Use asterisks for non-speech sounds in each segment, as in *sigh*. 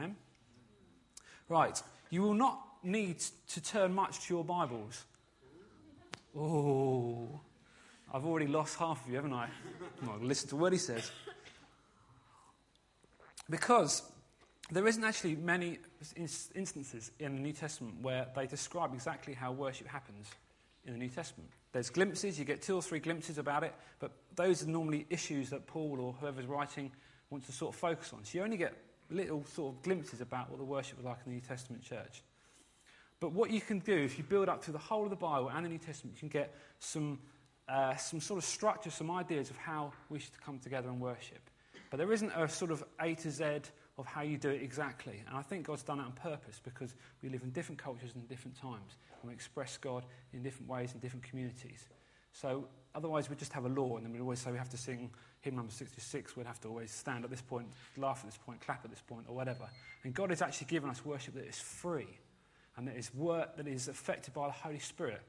Amen? Right. You will not need to turn much to your Bibles. Oh, I've already lost half of you, haven't I? Listen to what he says. Because there isn't actually many instances in the New Testament where they describe exactly how worship happens in the New Testament. There's glimpses, you get two or three glimpses about it, but those are normally issues that Paul or whoever's writing wants to sort of focus on. So you only get little sort of glimpses about what the worship was like in the New Testament church. But what you can do, if you build up to the whole of the Bible and the New Testament, you can get some, uh, some sort of structure, some ideas of how we should come together and worship. But there isn't a sort of A to Z of how you do it exactly. And I think God's done that on purpose because we live in different cultures and different times. And we express God in different ways in different communities. So otherwise, we'd just have a law, and then we'd always say we have to sing hymn number 66. We'd have to always stand at this point, laugh at this point, clap at this point, or whatever. And God has actually given us worship that is free and that is work that is affected by the Holy Spirit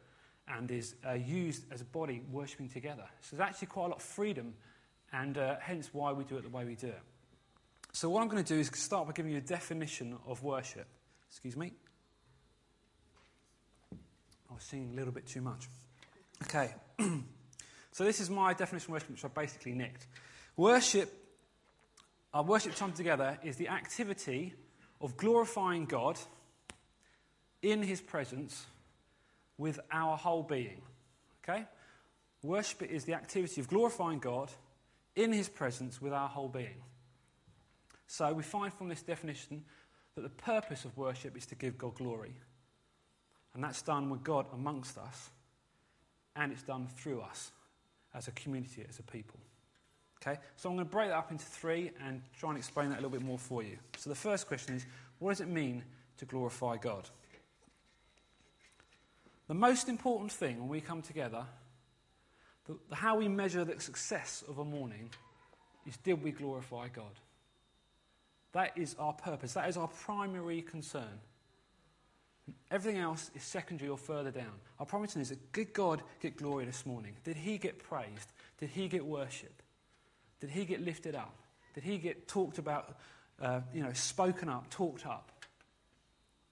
and is uh, used as a body worshipping together. So there's actually quite a lot of freedom, and uh, hence why we do it the way we do it. So, what I'm going to do is start by giving you a definition of worship. Excuse me. I was singing a little bit too much. Okay. *clears throat* so, this is my definition of worship, which I basically nicked. Worship, our worship time together, is the activity of glorifying God in His presence with our whole being. Okay? Worship is the activity of glorifying God in His presence with our whole being. So we find from this definition that the purpose of worship is to give God glory. And that's done with God amongst us, and it's done through us as a community, as a people. Okay? So I'm going to break that up into three and try and explain that a little bit more for you. So the first question is what does it mean to glorify God? The most important thing when we come together, the, the, how we measure the success of a morning, is did we glorify God? That is our purpose. That is our primary concern. Everything else is secondary or further down. Our promise is that did God get glory this morning? Did he get praised? Did he get worshipped? Did he get lifted up? Did he get talked about, uh, you know, spoken up, talked up?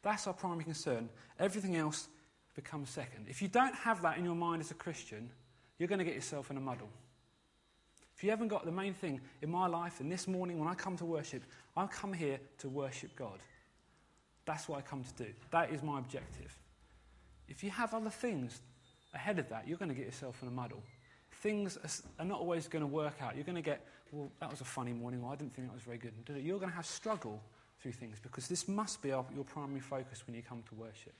That's our primary concern. Everything else becomes second. If you don't have that in your mind as a Christian, you're going to get yourself in a muddle. If you haven't got the main thing in my life, and this morning when I come to worship, I come here to worship God. That's what I come to do. That is my objective. If you have other things ahead of that, you're going to get yourself in a muddle. Things are not always going to work out. You're going to get, well, that was a funny morning, or I didn't think that was very good. You're going to have struggle through things because this must be your primary focus when you come to worship.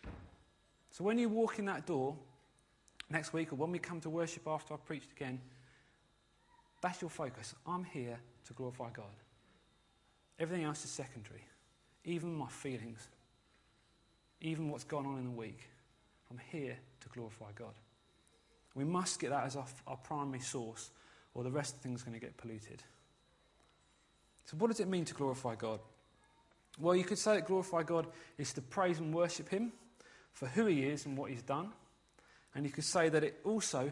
So when you walk in that door next week, or when we come to worship after I've preached again, that's your focus. I'm here to glorify God. Everything else is secondary. Even my feelings, even what's gone on in the week. I'm here to glorify God. We must get that as our, our primary source, or the rest of things going to get polluted. So, what does it mean to glorify God? Well, you could say that glorify God is to praise and worship Him for who He is and what He's done. And you could say that it also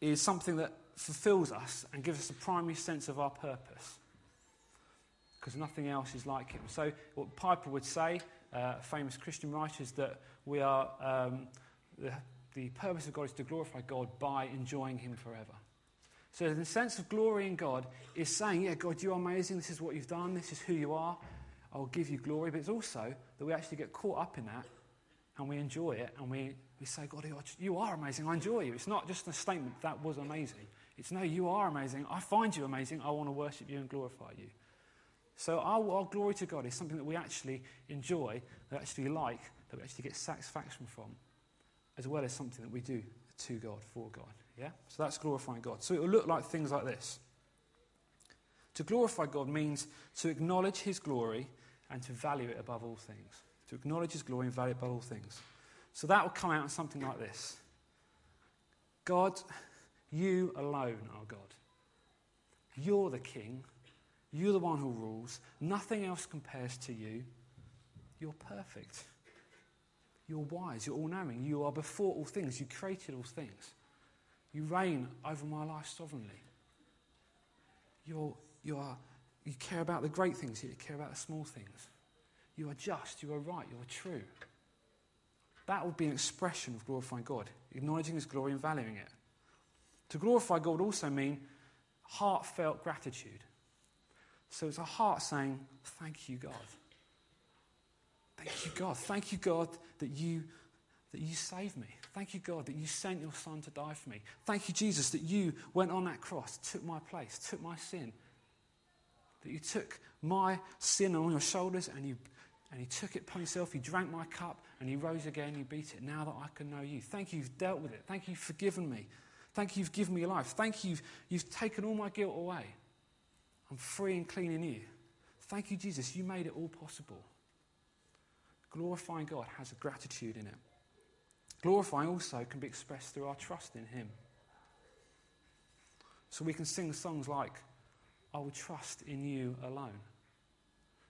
is something that fulfills us and gives us a primary sense of our purpose. Because nothing else is like him. So, what Piper would say, uh, famous Christian writers that we are, um, the, the purpose of God is to glorify God by enjoying him forever. So, the sense of glory in God is saying, Yeah, God, you're amazing. This is what you've done. This is who you are. I'll give you glory. But it's also that we actually get caught up in that and we enjoy it and we, we say, God, you are amazing. I enjoy you. It's not just a statement, that was amazing. It's no, you are amazing. I find you amazing. I want to worship you and glorify you. So our, our glory to God is something that we actually enjoy, that we actually like, that we actually get satisfaction from, as well as something that we do to God, for God. Yeah? So that's glorifying God. So it will look like things like this. To glorify God means to acknowledge His glory and to value it above all things. To acknowledge His glory and value it above all things. So that will come out in something like this God you alone are God. You're the king. You're the one who rules. Nothing else compares to you. You're perfect. You're wise. You're all knowing. You are before all things. You created all things. You reign over my life sovereignly. You're, you, are, you care about the great things, you care about the small things. You are just, you are right, you are true. That would be an expression of glorifying God, acknowledging His glory and valuing it. To glorify God would also mean heartfelt gratitude. So it's a heart saying, Thank you, God. Thank you, God. Thank you, God, that you, that you saved me. Thank you, God, that you sent your Son to die for me. Thank you, Jesus, that you went on that cross, took my place, took my sin. That you took my sin on your shoulders and you, and you took it upon yourself. You drank my cup and you rose again. You beat it. Now that I can know you. Thank you, you've dealt with it. Thank you, you've forgiven me. Thank you, you've given me life. Thank you, you've, you've taken all my guilt away. I'm free and clean in you. Thank you, Jesus, you made it all possible. Glorifying God has a gratitude in it. Glorifying also can be expressed through our trust in Him. So we can sing songs like, I will trust in you alone.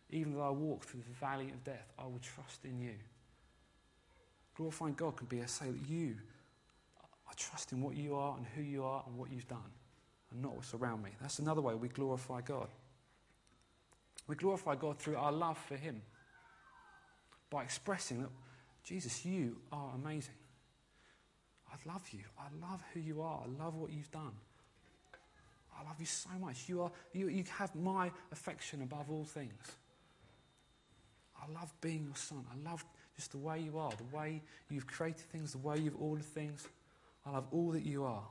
Even though I walk through the valley of death, I will trust in you. Glorifying God can be a say that you, I trust in what you are and who you are and what you've done, and not what's around me. That's another way we glorify God. We glorify God through our love for Him by expressing that, Jesus, you are amazing. I love you. I love who you are. I love what you've done. I love you so much. You, are, you, you have my affection above all things. I love being your son. I love just the way you are, the way you've created things, the way you've ordered things. I love all that you are.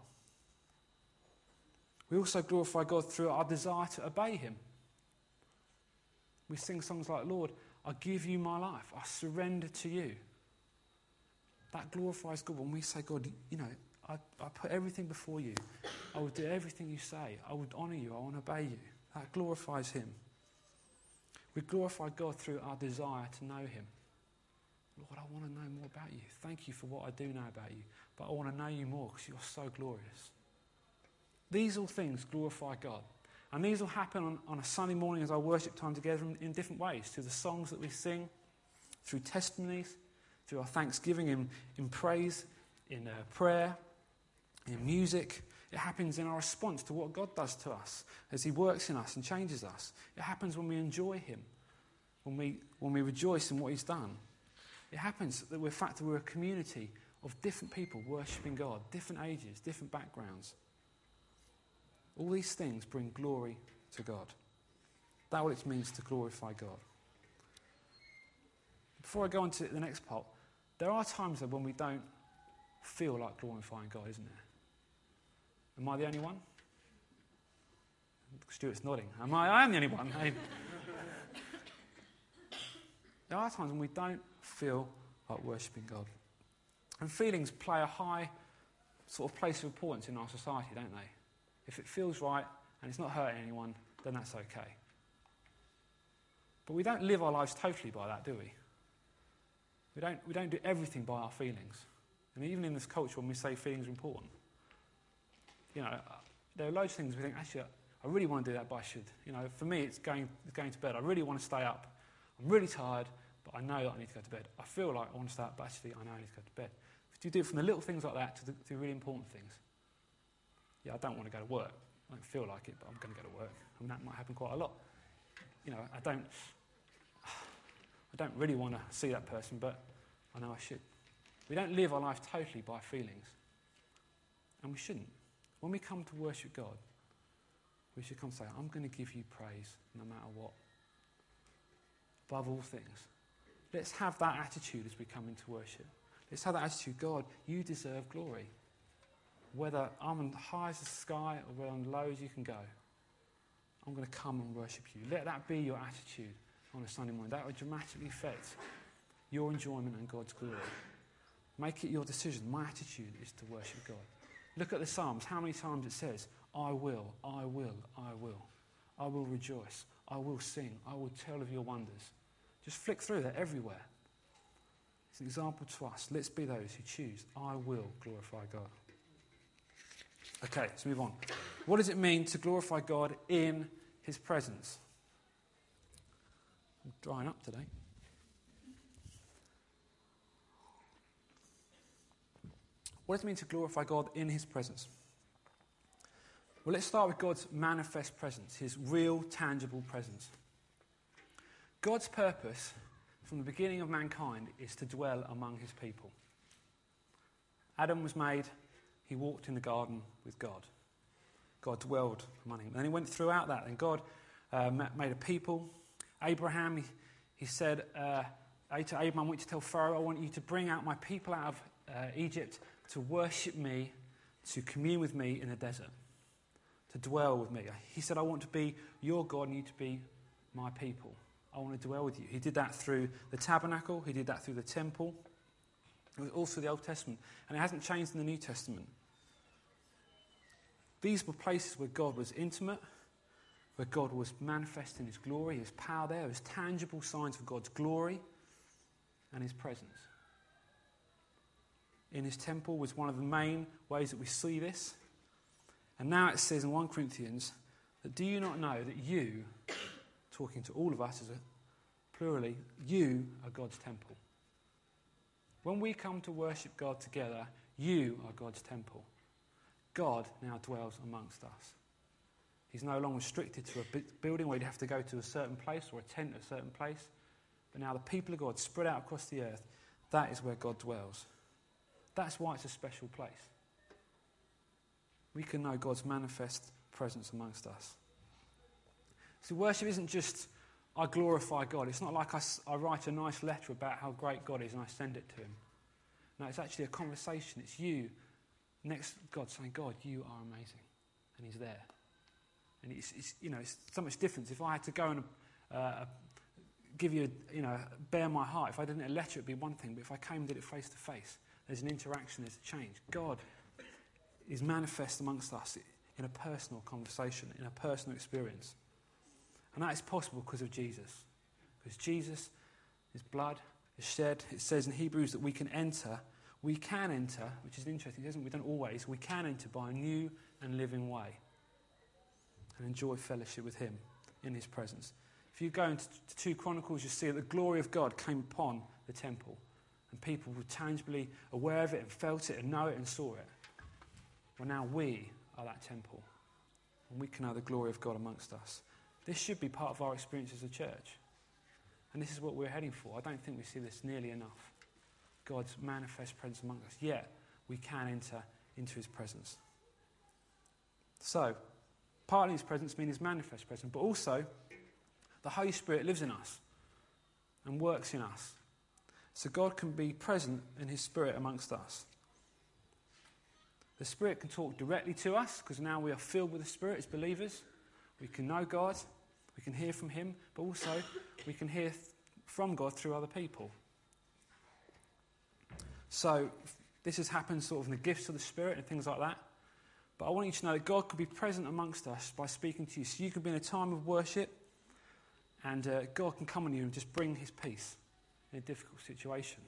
We also glorify God through our desire to obey Him. We sing songs like, Lord, I give you my life. I surrender to you. That glorifies God when we say, God, you know, I, I put everything before you. I will do everything you say. I would honour you. I want to obey you. That glorifies Him. We glorify God through our desire to know Him. Lord, I want to know more about you. Thank you for what I do know about you. But I want to know you more because you're so glorious. These all things glorify God. And these will happen on, on a Sunday morning as our worship time together in, in different ways through the songs that we sing, through testimonies, through our thanksgiving in, in praise, in uh, prayer, in music. It happens in our response to what God does to us as He works in us and changes us. It happens when we enjoy Him, when we, when we rejoice in what He's done. It happens that we're, in fact, we're a community of different people worshipping God, different ages, different backgrounds. All these things bring glory to God. That's what it means to glorify God. Before I go on to the next part, there are times that when we don't feel like glorifying God, isn't there? Am I the only one? Stuart's nodding. Am I? I am the only one. there are times when we don't feel like worshipping God. And feelings play a high sort of place of importance in our society, don't they? If it feels right and it's not hurting anyone, then that's okay. But we don't live our lives totally by that, do we? We don't, we don't do everything by our feelings. And even in this culture, when we say feelings are important, you know, there are loads of things we think, actually, I really want to do that, but I should. You know, for me, it's going, it's going to bed. I really want to stay up. I'm really tired, but I know that I need to go to bed. I feel like I want to stay up, but actually, I know I need to go to bed. If you do it from the little things like that to the, to the really important things, yeah, I don't want to go to work. I don't feel like it, but I'm going to go to work. I mean, that might happen quite a lot. You know, I don't, I don't really want to see that person, but I know I should. We don't live our life totally by feelings. And we shouldn't. When we come to worship God, we should come say, I'm going to give you praise no matter what. Above all things. Let's have that attitude as we come into worship. Let's have that attitude God, you deserve glory whether I'm as high as the sky or whether I'm low as you can go, I'm going to come and worship you. Let that be your attitude on a Sunday morning. That will dramatically affect your enjoyment and God's glory. Make it your decision. My attitude is to worship God. Look at the Psalms, how many times it says, I will, I will, I will. I will rejoice. I will sing. I will tell of your wonders. Just flick through that everywhere. It's an example to us. Let's be those who choose, I will glorify God. Okay, let's move on. What does it mean to glorify God in His presence? I'm drying up today. What does it mean to glorify God in His presence? Well, let's start with God's manifest presence, His real, tangible presence. God's purpose from the beginning of mankind is to dwell among his people. Adam was made, he walked in the garden with God. God dwelled among him. And he went throughout that. And God uh, made a people. Abraham, he, he said uh, to Abraham, I want you to tell Pharaoh, I want you to bring out my people out of uh, Egypt to worship me, to commune with me in the desert, to dwell with me. He said, I want to be your God and you to be my people. I want to dwell with you. He did that through the tabernacle, he did that through the temple. It was also the Old Testament. And it hasn't changed in the New Testament. These were places where God was intimate, where God was manifesting his glory, his power there. Was tangible signs of God's glory and his presence. In his temple was one of the main ways that we see this. And now it says in 1 Corinthians that do you not know that you, talking to all of us as a plurally, you are God's temple. When we come to worship God together, you are God's temple. God now dwells amongst us. He's no longer restricted to a building where you'd have to go to a certain place or a tent at a certain place. But now the people of God spread out across the earth, that is where God dwells. That's why it's a special place. We can know God's manifest presence amongst us. See, worship isn't just I glorify God. It's not like I, I write a nice letter about how great God is and I send it to Him. No, it's actually a conversation. It's you next God saying, God, you are amazing. And He's there. And it's, it's you know, it's so much difference. If I had to go and uh, give you, you know, bare my heart, if I didn't a letter, it'd be one thing. But if I came and did it face to face, there's an interaction, there's a change. God is manifest amongst us in a personal conversation, in a personal experience. And that is possible because of Jesus. Because Jesus, his blood is shed. It says in Hebrews that we can enter we can enter, which is interesting, isn't it? We don't always, we can enter by a new and living way and enjoy fellowship with Him in His presence. If you go into 2 Chronicles, you see that the glory of God came upon the temple, and people were tangibly aware of it and felt it and know it and saw it. Well, now we are that temple, and we can know the glory of God amongst us. This should be part of our experience as a church. And this is what we're heading for. I don't think we see this nearly enough. God's manifest presence among us, yet we can enter into his presence. So, partly his presence means his manifest presence, but also the Holy Spirit lives in us and works in us. So God can be present in his Spirit amongst us. The Spirit can talk directly to us because now we are filled with the Spirit as believers. We can know God, we can hear from him, but also we can hear from God through other people. So this has happened sort of in the gifts of the Spirit and things like that. But I want you to know that God could be present amongst us by speaking to you. So you can be in a time of worship and uh, God can come on you and just bring his peace in a difficult situation.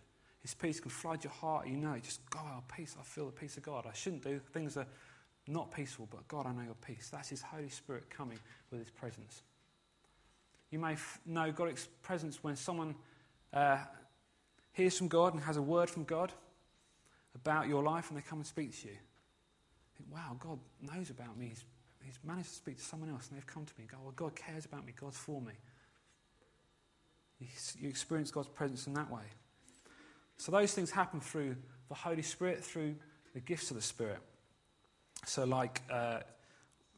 His peace can flood your heart. You know, just, God, oh, peace. I feel the peace of God. I shouldn't do. Things are not peaceful, but God, I know your peace. That's his Holy Spirit coming with his presence. You may f- know God's presence when someone uh, hears from God and has a word from God about your life and they come and speak to you. Think, wow, God knows about me. He's, he's managed to speak to someone else and they've come to me and go, well, God cares about me. God's for me. You, you experience God's presence in that way. So those things happen through the Holy Spirit, through the gifts of the Spirit. So, like uh,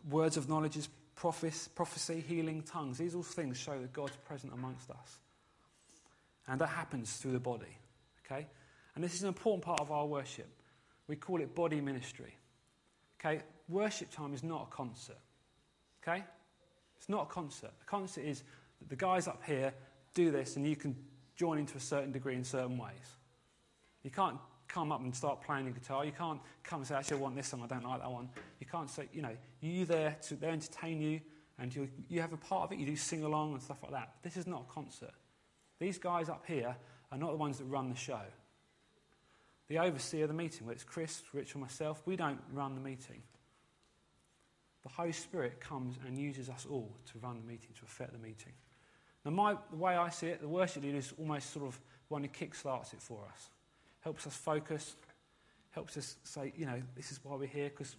words of knowledge, prophecy, healing, tongues. These all things show that God's present amongst us. And that happens through the body. Okay? And this is an important part of our worship. We call it body ministry. Okay? Worship time is not a concert. Okay? It's not a concert. A concert is that the guys up here do this and you can join into a certain degree in certain ways. You can't come up and start playing the guitar. You can't come and say, actually, I want this song, I don't like that one. You can't say, you know, you there to they entertain you and you, you have a part of it, you do sing along and stuff like that. This is not a concert. These guys up here are not the ones that run the show. The overseer of the meeting, whether it's Chris, Rich, or myself, we don't run the meeting. The Holy Spirit comes and uses us all to run the meeting, to affect the meeting. Now, my, the way I see it, the worship leader is almost sort of one who kickstarts it for us, helps us focus, helps us say, you know, this is why we're here, because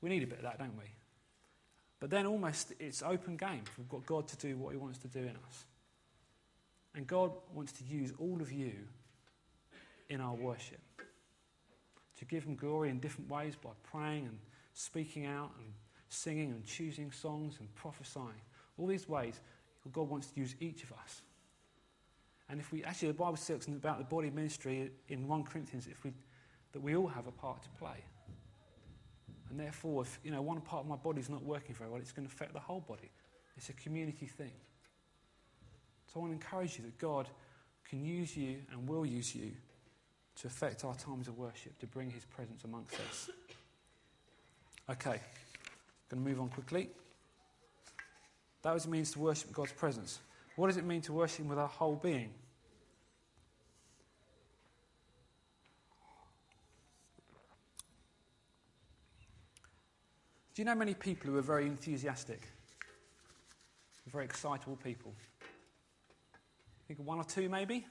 we need a bit of that, don't we? But then almost it's open game. We've got God to do what He wants to do in us. And God wants to use all of you in our worship to give Him glory in different ways by praying and speaking out and singing and choosing songs and prophesying. All these ways, God wants to use each of us. And if we actually, the Bible says about the body ministry in 1 Corinthians, if we, that we all have a part to play. And therefore, if you know one part of my body is not working very well, it's going to affect the whole body. It's a community thing. So I want to encourage you that God can use you and will use you to affect our times of worship, to bring his presence amongst us. Okay, I'm going to move on quickly. That was it means to worship God's presence. What does it mean to worship Him with our whole being? Do you know many people who are very enthusiastic? Very excitable people? Think one or two, maybe?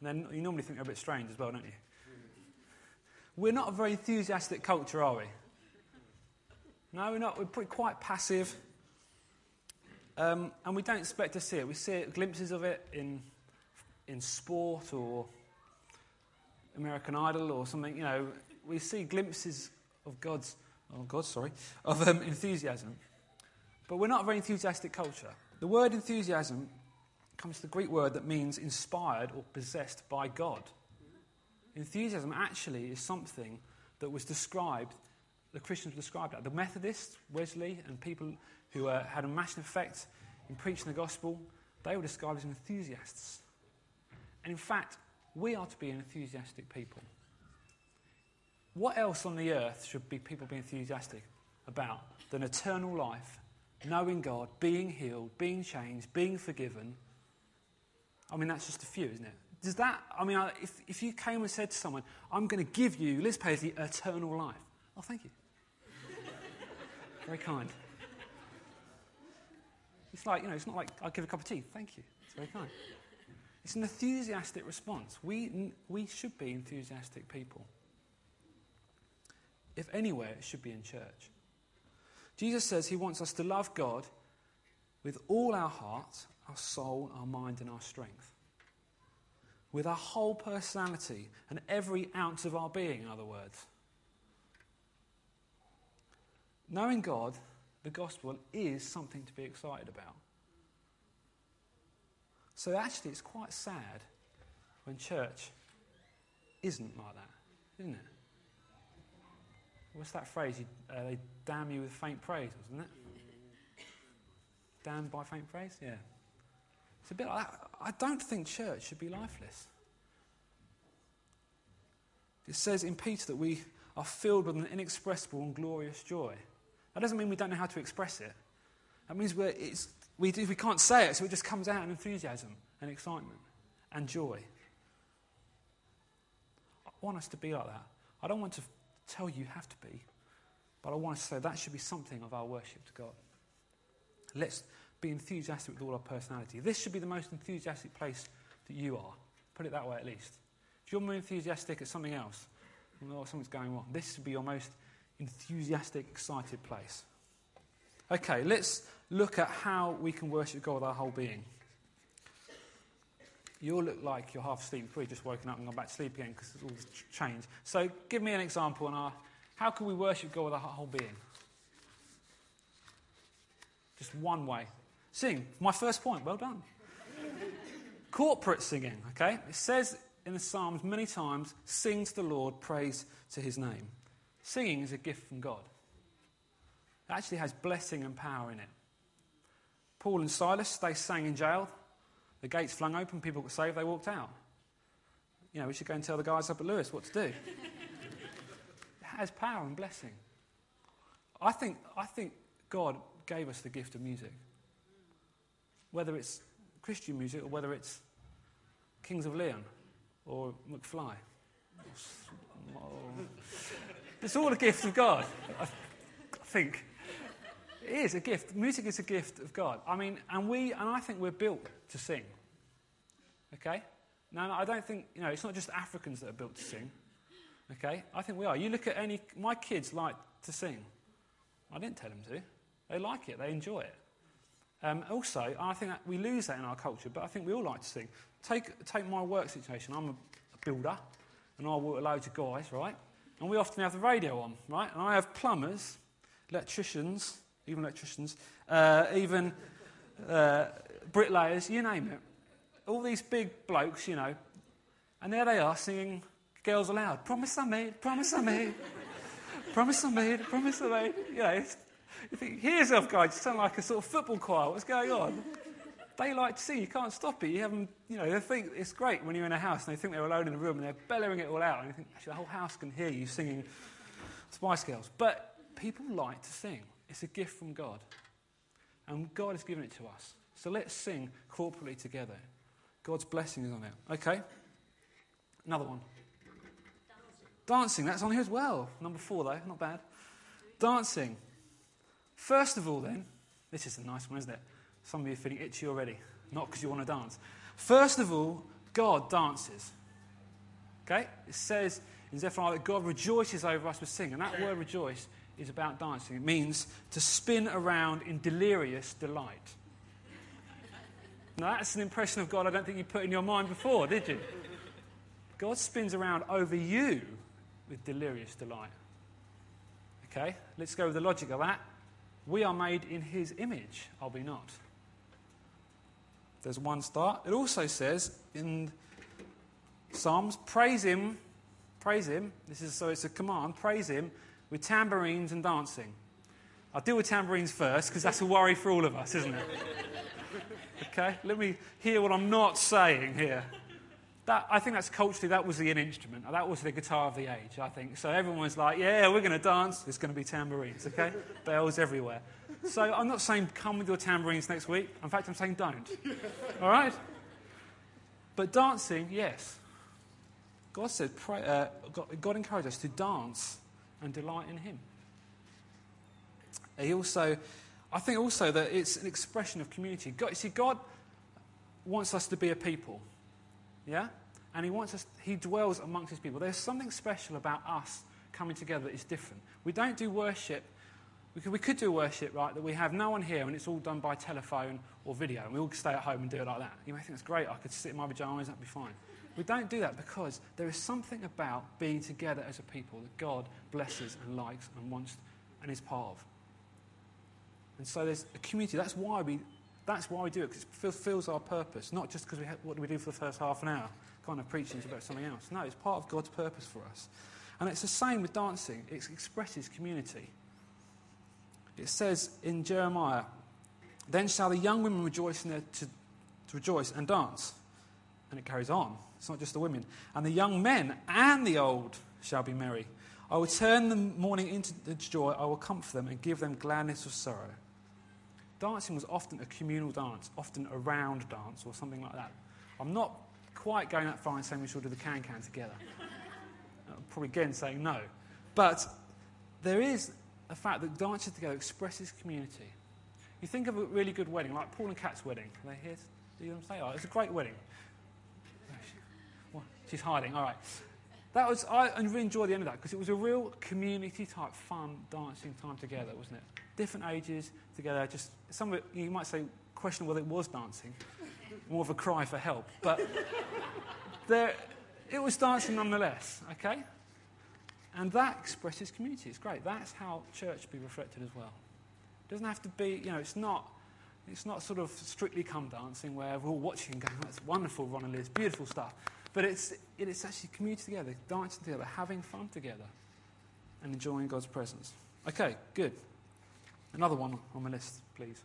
And then you normally think they're a bit strange as well, don't you? We're not a very enthusiastic culture, are we? No, we're not. We're pretty quite passive. Um, and we don't expect to see it. We see glimpses of it in, in sport or American Idol or something. You know, we see glimpses of God's, oh God, sorry, of um, enthusiasm. But we're not a very enthusiastic culture. The word enthusiasm comes the Greek word that means inspired or possessed by God. Enthusiasm actually is something that was described, the Christians were described that. The Methodists, Wesley, and people who uh, had a massive effect in preaching the gospel, they were described as enthusiasts. And in fact, we are to be an enthusiastic people. What else on the earth should be people be enthusiastic about than eternal life, knowing God, being healed, being changed, being forgiven? I mean, that's just a few, isn't it? Does that, I mean, if, if you came and said to someone, I'm going to give you, Liz Paisley, eternal life. Oh, thank you. Very kind. It's like, you know, it's not like I'll give a cup of tea. Thank you. It's very kind. It's an enthusiastic response. We, we should be enthusiastic people. If anywhere, it should be in church. Jesus says he wants us to love God with all our heart, our soul, our mind, and our strength. With our whole personality and every ounce of our being, in other words. Knowing God the gospel is something to be excited about. So actually, it's quite sad when church isn't like that, isn't it? What's that phrase? You, uh, they damn you with faint praise, wasn't it? Damned by faint praise? Yeah. It's a bit like that. I don't think church should be lifeless. It says in Peter that we are filled with an inexpressible and glorious joy. That doesn't mean we don't know how to express it. That means we're, we, we can't say it, so it just comes out in enthusiasm and excitement and joy. I want us to be like that. I don't want to tell you you have to be, but I want to say that should be something of our worship to God. Let's be enthusiastic with all our personality. This should be the most enthusiastic place that you are. Put it that way at least. If you're more enthusiastic at something else, you know something's going wrong. This should be your most enthusiastic, excited place. Okay, let's look at how we can worship God with our whole being. You all look like you're half asleep, probably just woken up and gone back to sleep again because it's all changed. So, give me an example on our, how can we worship God with our whole being? Just one way. Sing. My first point. Well done. Corporate singing, okay? It says in the Psalms many times, sing to the Lord, praise to his name. Singing is a gift from God. It actually has blessing and power in it. Paul and Silas, they sang in jail. The gates flung open, people got saved, they walked out. You know, we should go and tell the guys up at Lewes what to do. it has power and blessing. I think, I think God gave us the gift of music. Whether it's Christian music or whether it's Kings of Leon or McFly. It's all a gift of God, I think. It is a gift. Music is a gift of God. I mean, and we, and I think we're built to sing. Okay? Now, I don't think, you know, it's not just Africans that are built to sing. Okay? I think we are. You look at any, my kids like to sing. I didn't tell them to. They like it, they enjoy it. Um, also, I think we lose that in our culture, but I think we all like to sing. Take, take my work situation. I'm a builder, and I work with loads of guys, right? And we often have the radio on, right? And I have plumbers, electricians, even electricians, uh, even uh, bricklayers, you name it. All these big blokes, you know. And there they are singing Girls Aloud. Promise I made, promise I made, *laughs* promise I made, promise I made. You know, you think, hear yourself, guys, you sound like a sort of football choir. What's going on? They like to sing. You can't stop it. You have them, you know, they think it's great when you're in a house and they think they're alone in a room and they're bellowing it all out. And you think, actually, the whole house can hear you singing Spice Girls. But people like to sing. It's a gift from God. And God has given it to us. So let's sing corporately together. God's blessing is on it. Okay? Another one. Dancing. Dancing, that's on here as well. Number four, though, not bad. Dancing. First of all, then, this is a nice one, isn't it? Some of you are feeling itchy already, not because you want to dance. First of all, God dances. Okay? It says in Zephaniah that God rejoices over us with singing. And that word rejoice is about dancing. It means to spin around in delirious delight. Now, that's an impression of God I don't think you put in your mind before, did you? God spins around over you with delirious delight. Okay? Let's go with the logic of that. We are made in his image, are we not? There's one start. It also says in Psalms, praise him, praise him. This is so it's a command, praise him with tambourines and dancing. I'll deal with tambourines first because that's a worry for all of us, isn't it? *laughs* okay, let me hear what I'm not saying here. That, I think that's culturally, that was the instrument. That was the guitar of the age, I think. So everyone was like, yeah, we're going to dance. It's going to be tambourines, okay? *laughs* Bells everywhere. So I'm not saying come with your tambourines next week. In fact, I'm saying don't. *laughs* All right? But dancing, yes. God said, pray, uh, God, God encouraged us to dance and delight in Him. He also, I think also that it's an expression of community. God, see, God wants us to be a people. Yeah? And he wants us, he dwells amongst his people. There's something special about us coming together that is different. We don't do worship. We could, we could do worship, right, that we have no one here and it's all done by telephone or video, and we all stay at home and do it like that. You may think it's great, I could sit in my pajamas, that'd be fine. We don't do that because there is something about being together as a people that God blesses and likes and wants and is part of. And so there's a community. That's why we that's why we do it, because it fulfills our purpose, not just because we have, what do we do for the first half an hour, kind of preaching about something else. No, it's part of God's purpose for us. And it's the same with dancing, it expresses community. It says in Jeremiah, Then shall the young women rejoice in their, to, to rejoice and dance. And it carries on. It's not just the women. And the young men and the old shall be merry. I will turn the mourning into joy. I will comfort them and give them gladness of sorrow dancing was often a communal dance, often a round dance or something like that. I'm not quite going that far and saying we should do the can can together. *laughs* I'm probably again saying no. But there is a fact that dancing together expresses community. You think of a really good wedding, like Paul and Kat's wedding. Are they here? Do you say? Oh, it's a great wedding. she's hiding. All right. That was, I really enjoyed the end of that because it was a real community type fun dancing time together, wasn't it? Different ages together. Just some of it, you might say, question whether it was dancing, more of a cry for help. But *laughs* there, it was dancing nonetheless, okay? And that expresses community. It's great. That's how church be reflected as well. It doesn't have to be, you know, it's not, it's not sort of strictly come dancing where we're all watching and going, that's wonderful, Ron and Liz, beautiful stuff. But it's, it's actually community together, dancing together, having fun together, and enjoying God's presence. Okay, good. Another one on my list, please.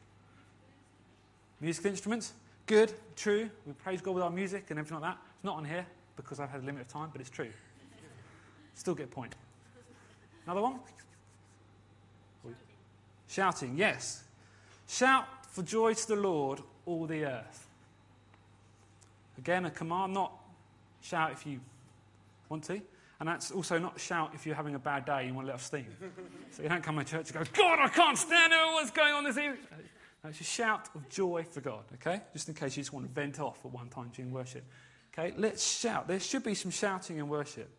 Musical instruments. Good, true. We praise God with our music and everything like that. It's not on here because I've had a limit of time, but it's true. Still get a point. Another one? Shouting, yes. Shout for joy to the Lord, all the earth. Again, a command, not Shout if you want to. And that's also not shout if you're having a bad day and you want to let off steam. *laughs* so you don't come to church and go, God, I can't stand it. What's going on this evening? No, it's a shout of joy for God, okay? Just in case you just want to vent off at one time during worship. Okay, let's shout. There should be some shouting in worship.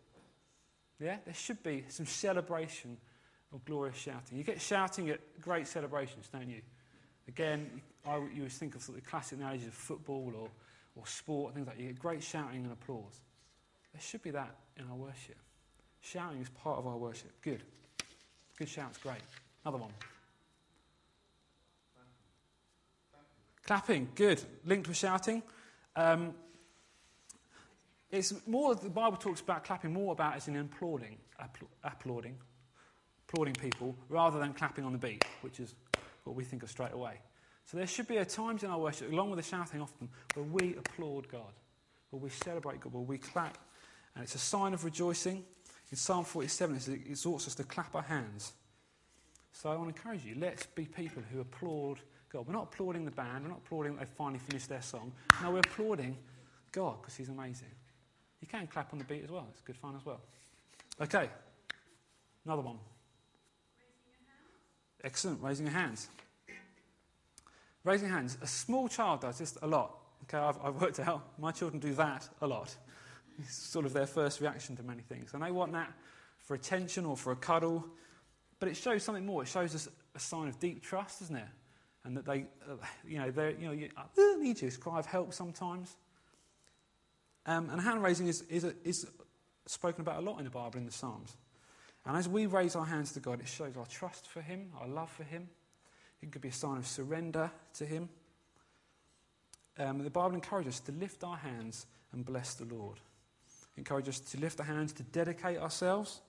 Yeah, there should be some celebration of glorious shouting. You get shouting at great celebrations, don't you? Again, I, you always think of sort of the classic analogies of football or, or sport, things like that. You get great shouting and applause. There should be that in our worship. Shouting is part of our worship. Good. Good shout's great. Another one. Clapping, good. Linked with shouting. Um, it's more, the Bible talks about clapping more about as in applauding, applauding, applauding people, rather than clapping on the beat, which is what we think of straight away. So there should be a times in our worship, along with the shouting often, where we applaud God, where we celebrate God, where we clap. And it's a sign of rejoicing. In Psalm 47, it exhorts us to clap our hands. So I want to encourage you, let's be people who applaud God. We're not applauding the band, we're not applauding that they finally finished their song. No, we're applauding God because He's amazing. You can clap on the beat as well, it's good fun as well. Okay, another one. Excellent, raising your hands. Raising hands. A small child does this a lot. Okay, I've, I've worked out my children do that a lot. It's sort of their first reaction to many things. And they want that for attention or for a cuddle. But it shows something more. It shows us a sign of deep trust, doesn't it? And that they, uh, you know, they you know, you, I need you. It's cry of help sometimes. Um, and hand raising is, is, a, is spoken about a lot in the Bible, in the Psalms. And as we raise our hands to God, it shows our trust for Him, our love for Him. It could be a sign of surrender to Him. Um, the Bible encourages us to lift our hands and bless the Lord. It encourages us to lift our hands, to dedicate ourselves,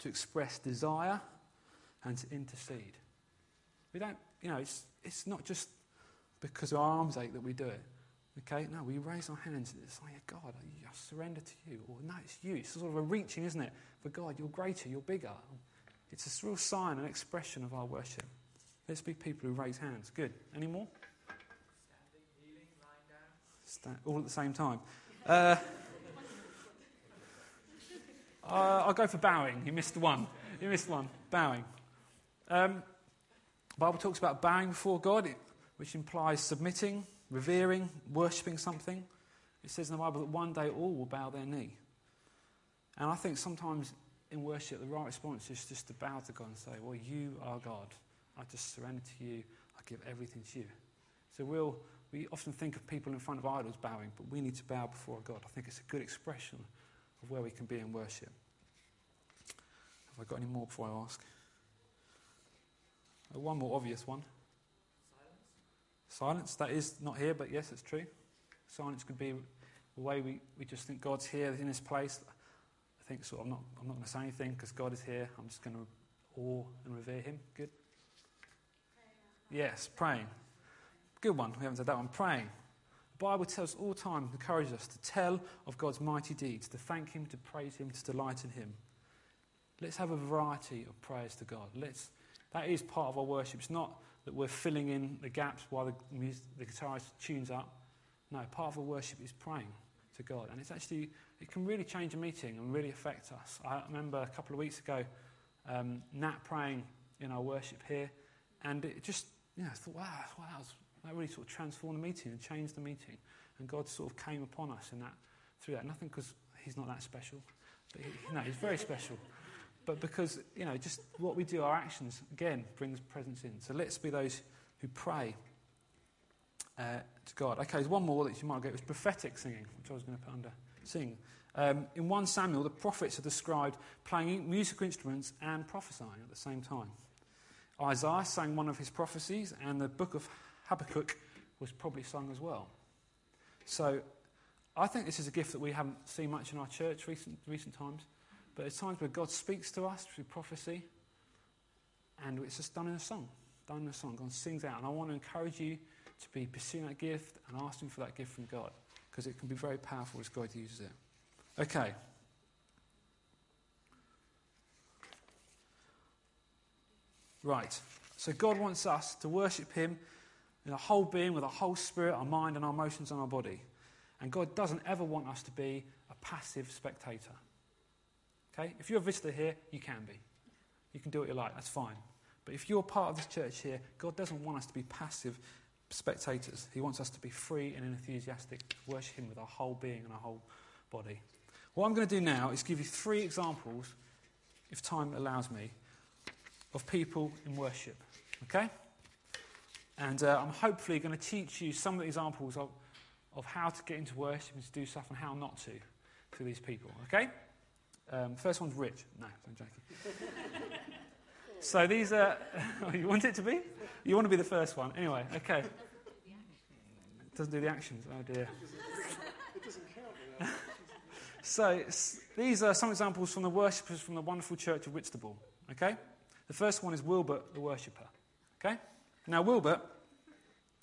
to express desire, and to intercede. We don't, you know, it's, it's not just because our arms ache that we do it. Okay, no, we raise our hands and it's like, God, I surrender to you. Or no, it's you. It's sort of a reaching, isn't it? For God, you're greater, you're bigger. It's a real sign and expression of our worship. Let's be people who raise hands. Good. Any more? Stand, all at the same time. Uh, uh, I'll go for bowing. You missed one. You missed one. Bowing. Um, Bible talks about bowing before God, which implies submitting, revering, worshipping something. It says in the Bible that one day all will bow their knee. And I think sometimes in worship, the right response is just to bow to God and say, Well, you are God. I just surrender to you. I give everything to you. So we'll, we often think of people in front of idols bowing, but we need to bow before God. I think it's a good expression of where we can be in worship. Have I got any more before I ask? Uh, one more obvious one. Silence. Silence. That is not here, but yes, it's true. Silence could be the way we, we just think God's here in this place. I think of I'm not, I'm not going to say anything because God is here. I'm just going to awe and revere Him. Good. Yes, praying. Good one. We haven't said that one. Praying. The Bible tells us all time, encourages us to tell of God's mighty deeds, to thank Him, to praise Him, to delight in Him. Let's have a variety of prayers to God. Let's, that is part of our worship. It's not that we're filling in the gaps while the, music, the guitarist tunes up. No, part of our worship is praying to God. And it's actually, it can really change a meeting and really affect us. I remember a couple of weeks ago, um, Nat praying in our worship here, and it just, you know, I thought, wow, wow that, that really sort of transformed the meeting and changed the meeting. And God sort of came upon us in that, through that. Nothing because he's not that special. But he, no, he's very special. But because, you know, just what we do, our actions, again, brings presence in. So let's be those who pray uh, to God. Okay, there's one more that you might get. It was prophetic singing, which I was going to put under sing. Um, in 1 Samuel, the prophets are described playing musical instruments and prophesying at the same time. Isaiah sang one of his prophecies, and the book of Habakkuk was probably sung as well. So I think this is a gift that we haven't seen much in our church recent, recent times, but it's times where God speaks to us through prophecy, and it's just done in a song. Done in a song. God sings out. And I want to encourage you to be pursuing that gift and asking for that gift from God, because it can be very powerful as God uses it. Okay. Right. So God wants us to worship Him in a whole being, with a whole spirit, our mind, and our emotions and our body. And God doesn't ever want us to be a passive spectator. Okay? If you're a visitor here, you can be. You can do what you like, that's fine. But if you're part of this church here, God doesn't want us to be passive spectators. He wants us to be free and enthusiastic, to worship Him with our whole being and our whole body. What I'm going to do now is give you three examples, if time allows me, of people in worship. Okay? And uh, I'm hopefully going to teach you some of the examples of, of how to get into worship and to do stuff and how not to through these people. Okay? Um, first one's rich. No, I'm joking. so these are. *laughs* you want it to be? You want to be the first one. Anyway, okay. It doesn't do the actions. Oh dear. It doesn't count. so these are some examples from the worshippers from the wonderful church of Whitstable. Okay? The first one is Wilbert the worshipper. Okay? Now, Wilbert,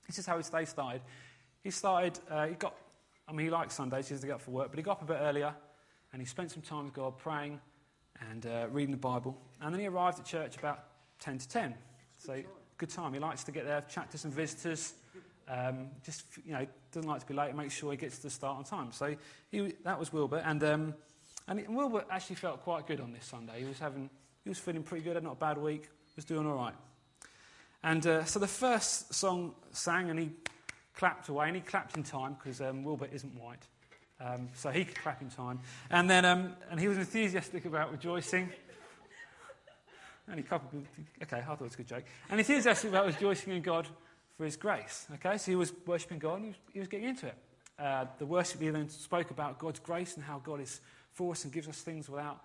this is how his day started. He started, uh, he got, I mean, he likes Sundays, he has to get up for work, but he got up a bit earlier and he spent some time with God praying and uh, reading the Bible. And then he arrived at church about 10 to 10. So, good time. He likes to get there, chat to some visitors. Um, just, you know, doesn't like to be late, make sure he gets to the start on time. So, he, that was Wilbur. And, um, and Wilbert actually felt quite good on this Sunday. He was having, he was feeling pretty good, had not a bad week, was doing all right. And uh, so the first song sang, and he clapped away, and he clapped in time because um, Wilbert isn't white. Um, so he could clap in time. And then um, and he was enthusiastic about rejoicing. Only couple, okay, I thought it was a good joke. And enthusiastic about rejoicing in God for his grace. Okay, so he was worshipping God and he was, he was getting into it. Uh, the worship leader then spoke about God's grace and how God is for us and gives us things without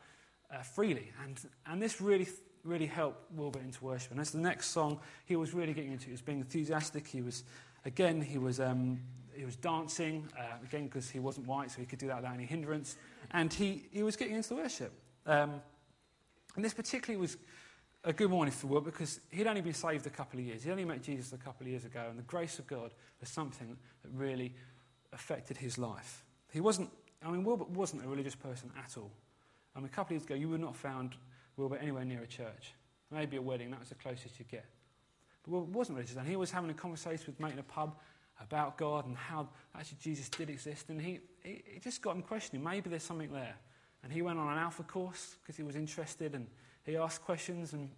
uh, freely. And, and this really really helped Wilbert into worship. And as the next song, he was really getting into. it. He was being enthusiastic. He was, again, he was, um, he was dancing, uh, again, because he wasn't white, so he could do that without any hindrance. And he, he was getting into the worship. Um, and this particularly was a good morning for Wilbert because he'd only been saved a couple of years. He'd only met Jesus a couple of years ago, and the grace of God was something that really affected his life. He wasn't, I mean, Wilbert wasn't a religious person at all. I mean, a couple of years ago, you would not have found Wilbur anywhere near a church. Maybe a wedding, that was the closest you'd get. But Wilbur wasn't religious, and he was having a conversation with mate in a pub about God and how actually Jesus did exist, and he, he, just got him questioning. Maybe there's something there. And he went on an alpha course because he was interested, and he asked questions, and,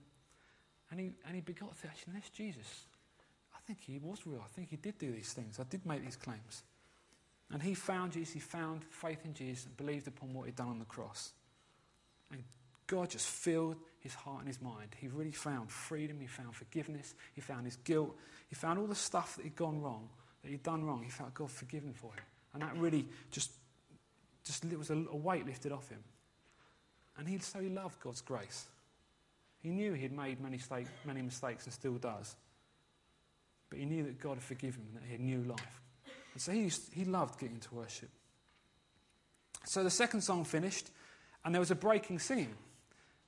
and, he, and he begot to actually, that's Jesus. I think he was real. I think he did do these things. I did make these claims. And he found Jesus, he found faith in Jesus, and believed upon what he'd done on the cross. And God just filled his heart and his mind. He really found freedom, he found forgiveness, he found his guilt, he found all the stuff that he'd gone wrong, that he'd done wrong. He felt God forgiven for him. And that really just, just it was a, a weight lifted off him. And he, so he loved God's grace. He knew he had made many, stake, many mistakes and still does. But he knew that God had forgiven him and that he had new life. And so he, used, he loved getting to worship. So the second song finished, and there was a breaking singing.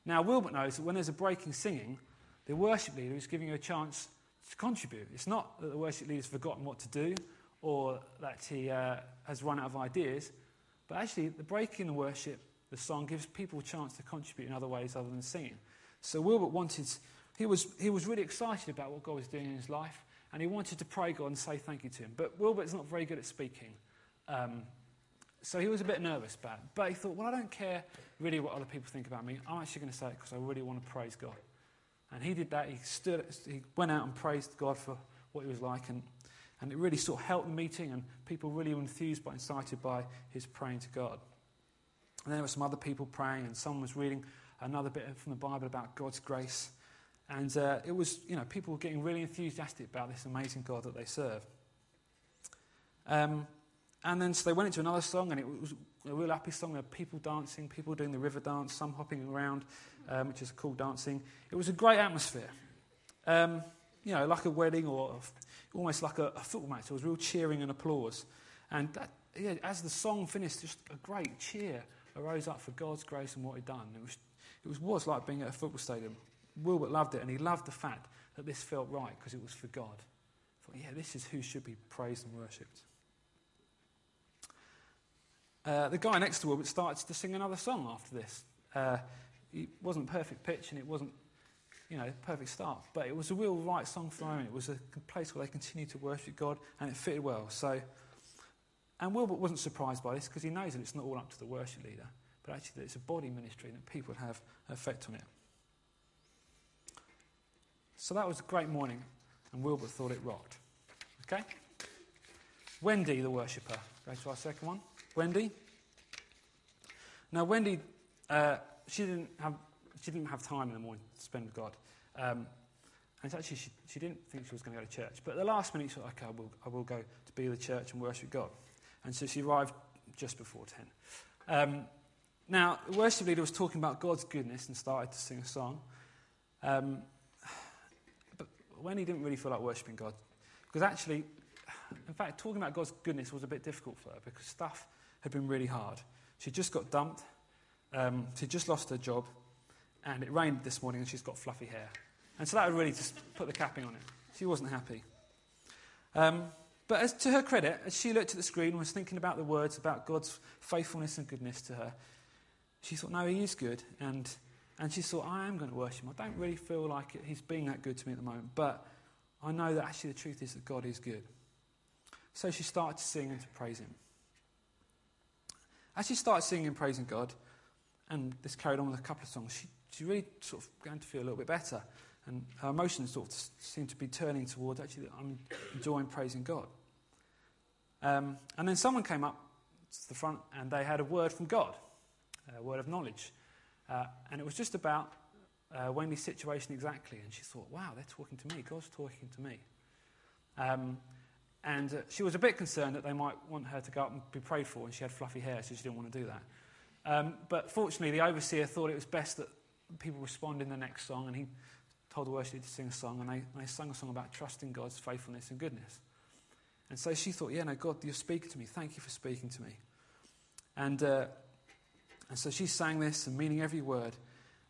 Now, Wilbert knows that when there's a breaking singing, the worship leader is giving you a chance to contribute. It's not that the worship leader's forgotten what to do or that he uh, has run out of ideas, but actually, the break in the worship, the song, gives people a chance to contribute in other ways other than singing. So, Wilbert wanted, he was, he was really excited about what God was doing in his life, and he wanted to pray God and say thank you to him. But Wilbert's not very good at speaking. Um, so he was a bit nervous about it. But he thought, well, I don't care really what other people think about me. I'm actually going to say it because I really want to praise God. And he did that. He stood, he went out and praised God for what he was like. And, and it really sort of helped the meeting. And people really were enthused by, incited by his praying to God. And then there were some other people praying, and someone was reading another bit from the Bible about God's grace. And uh, it was, you know, people were getting really enthusiastic about this amazing God that they serve. Um, and then so they went into another song, and it was a real happy song. There were people dancing, people doing the river dance, some hopping around, um, which is cool dancing. It was a great atmosphere. Um, you know, like a wedding or almost like a, a, football match. There was real cheering and applause. And that, yeah, as the song finished, just a great cheer arose up for God's grace and what He'd done. It was, it was, was like being at a football stadium. Wilbert loved it, and he loved the fact that this felt right because it was for God. I thought, yeah, this is who should be praised and worshipped. Uh, the guy next to Wilbert starts to sing another song after this. Uh, it wasn't perfect pitch and it wasn't, you know, perfect start, but it was a real right song for him. It was a place where they continued to worship God and it fitted well. So, and Wilbert wasn't surprised by this because he knows that it's not all up to the worship leader, but actually that it's a body ministry and that people have an effect on it. So that was a great morning, and Wilbert thought it rocked. Okay? Wendy, the worshipper. Go to our second one. Wendy. Now, Wendy, uh, she, didn't have, she didn't have time in the morning to spend with God. Um, And actually, she, she didn't think she was going to go to church. But at the last minute, she thought, okay, I will, I will go to be with the church and worship God. And so she arrived just before 10. Um, now, the worship leader was talking about God's goodness and started to sing a song. Um, but Wendy didn't really feel like worshipping God, because actually, in fact, talking about God's goodness was a bit difficult for her because stuff had been really hard. She just got dumped, um, she just lost her job, and it rained this morning and she's got fluffy hair. And so that would really just put the capping on it. She wasn't happy. Um, but as to her credit, as she looked at the screen and was thinking about the words about God's faithfulness and goodness to her, she thought, no, he is good. And, and she thought, I am going to worship him. I don't really feel like it, he's being that good to me at the moment. But I know that actually the truth is that God is good. So she started to sing and to praise him. As she started singing and praising God, and this carried on with a couple of songs, she, she really sort of began to feel a little bit better. And her emotions sort of seemed to be turning towards actually, I'm enjoying praising God. Um, and then someone came up to the front and they had a word from God, a word of knowledge. Uh, and it was just about uh, Wendy's situation exactly. And she thought, wow, they're talking to me. God's talking to me. Um, and uh, she was a bit concerned that they might want her to go up and be prayed for, and she had fluffy hair, so she didn't want to do that. Um, but fortunately, the overseer thought it was best that people respond in the next song, and he told the worship to sing a song, and they, and they sang a song about trusting God's faithfulness and goodness. And so she thought, yeah, no, God, you're speaking to me. Thank you for speaking to me. And, uh, and so she sang this and meaning every word.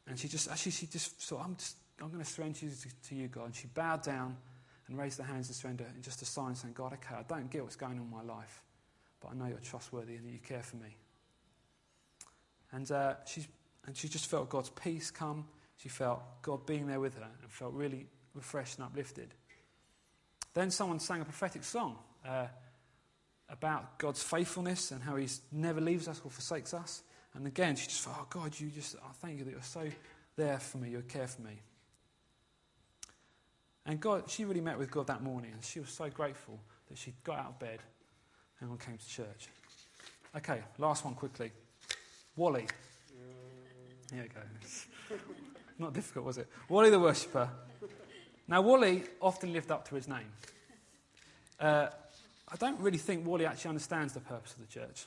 And she just, actually, she just thought, I'm, just, I'm going to surrender to, to you, God. And she bowed down and raised their hands in surrender in just a sign saying, God, okay, I don't get what's going on in my life, but I know you're trustworthy and that you care for me. And, uh, she's, and she just felt God's peace come she felt God being there with her and felt really refreshed and uplifted. Then someone sang a prophetic song uh, about God's faithfulness and how He never leaves us or forsakes us. And again, she just felt, oh God, you just, I thank you that you're so there for me, you care for me. And God, she really met with God that morning, and she was so grateful that she got out of bed and came to church. Okay, last one quickly. Wally. Here we go. *laughs* Not difficult, was it? Wally the worshipper. Now, Wally often lived up to his name. Uh, I don't really think Wally actually understands the purpose of the church,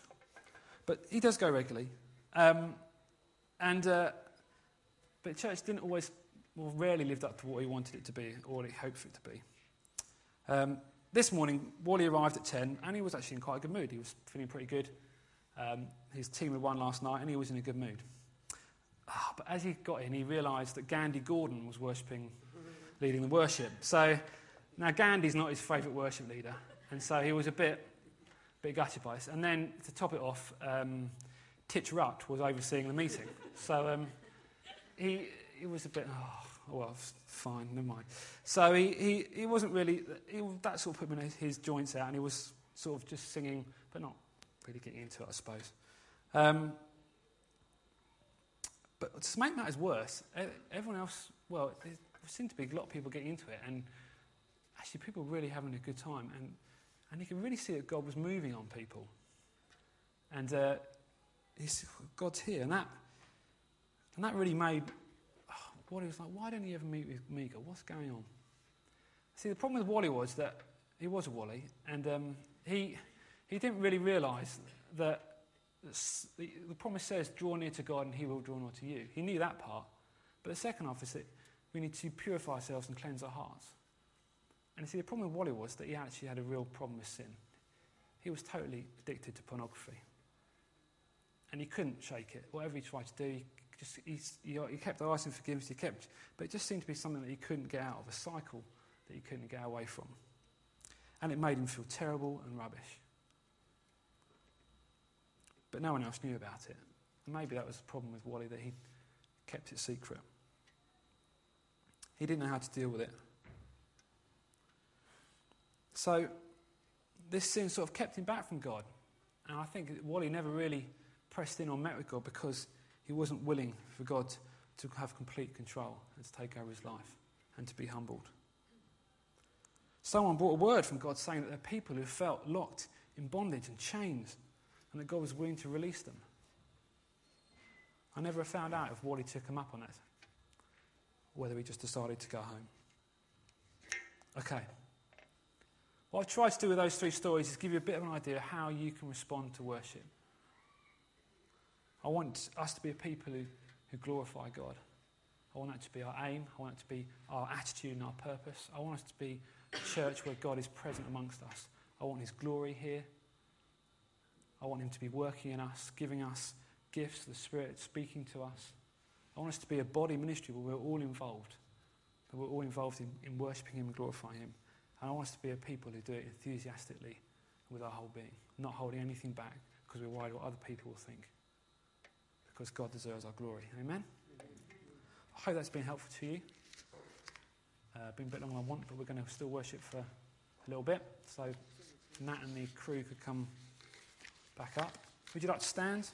but he does go regularly. Um, and uh, but church didn't always, well, rarely lived up to what he wanted it to be or what he hoped for it to be. Um, this morning, Wally arrived at 10 and he was actually in quite a good mood. He was feeling pretty good. Um, his team had won last night and he was in a good mood. Oh, but as he got in, he realised that Gandhi Gordon was worshipping, leading the worship. So now Gandhi's not his favourite worship leader, and so he was a bit, bit gutted by this. And then to top it off, um, Titch Rutt was overseeing the meeting. So um, he, he was a bit, oh, well, fine, never mind. So he, he, he wasn't really, he, that sort of put in his joints out, and he was sort of just singing, but not really getting into it, I suppose. Um, but to make matters worse, everyone else, well, there seemed to be a lot of people getting into it, and actually people were really having a good time. And, and you could really see that God was moving on people. And uh, God's here. And that, and that really made Wally was like, why don't you ever meet with? God, what's going on? See, the problem with Wally was that he was a Wally, and um, he, he didn't really realise that the, the promise says, draw near to God and he will draw near to you. He knew that part. But the second half is that we need to purify ourselves and cleanse our hearts. And you see, the problem with Wally was that he actually had a real problem with sin. He was totally addicted to pornography. And he couldn't shake it. Whatever he tried to do, just, he, he kept asking forgiveness, he kept, but it just seemed to be something that he couldn't get out of, a cycle that he couldn't get away from. And it made him feel terrible and rubbish. But no one else knew about it. And maybe that was the problem with Wally, that he kept it secret. He didn't know how to deal with it. So, this sin sort of kept him back from God. And I think Wally never really pressed in or met with God because he wasn't willing for God to have complete control and to take over his life and to be humbled. Someone brought a word from God saying that there are people who felt locked in bondage and chains and that God was willing to release them. I never found out if Wally took him up on it, whether he just decided to go home. Okay. What I've tried to do with those three stories is give you a bit of an idea of how you can respond to worship. I want us to be a people who, who glorify God. I want that to be our aim. I want it to be our attitude and our purpose. I want us to be a church where God is present amongst us. I want His glory here. I want Him to be working in us, giving us gifts, the Spirit speaking to us. I want us to be a body ministry where we're all involved, that we're all involved in, in worshipping Him and glorifying Him. And I want us to be a people who do it enthusiastically with our whole being, not holding anything back because we're worried what other people will think. Because God deserves our glory. Amen? I hope that's been helpful to you. Uh, been a bit longer than I want, but we're going to still worship for a little bit. So Nat and the crew could come back up. Would you like to stand?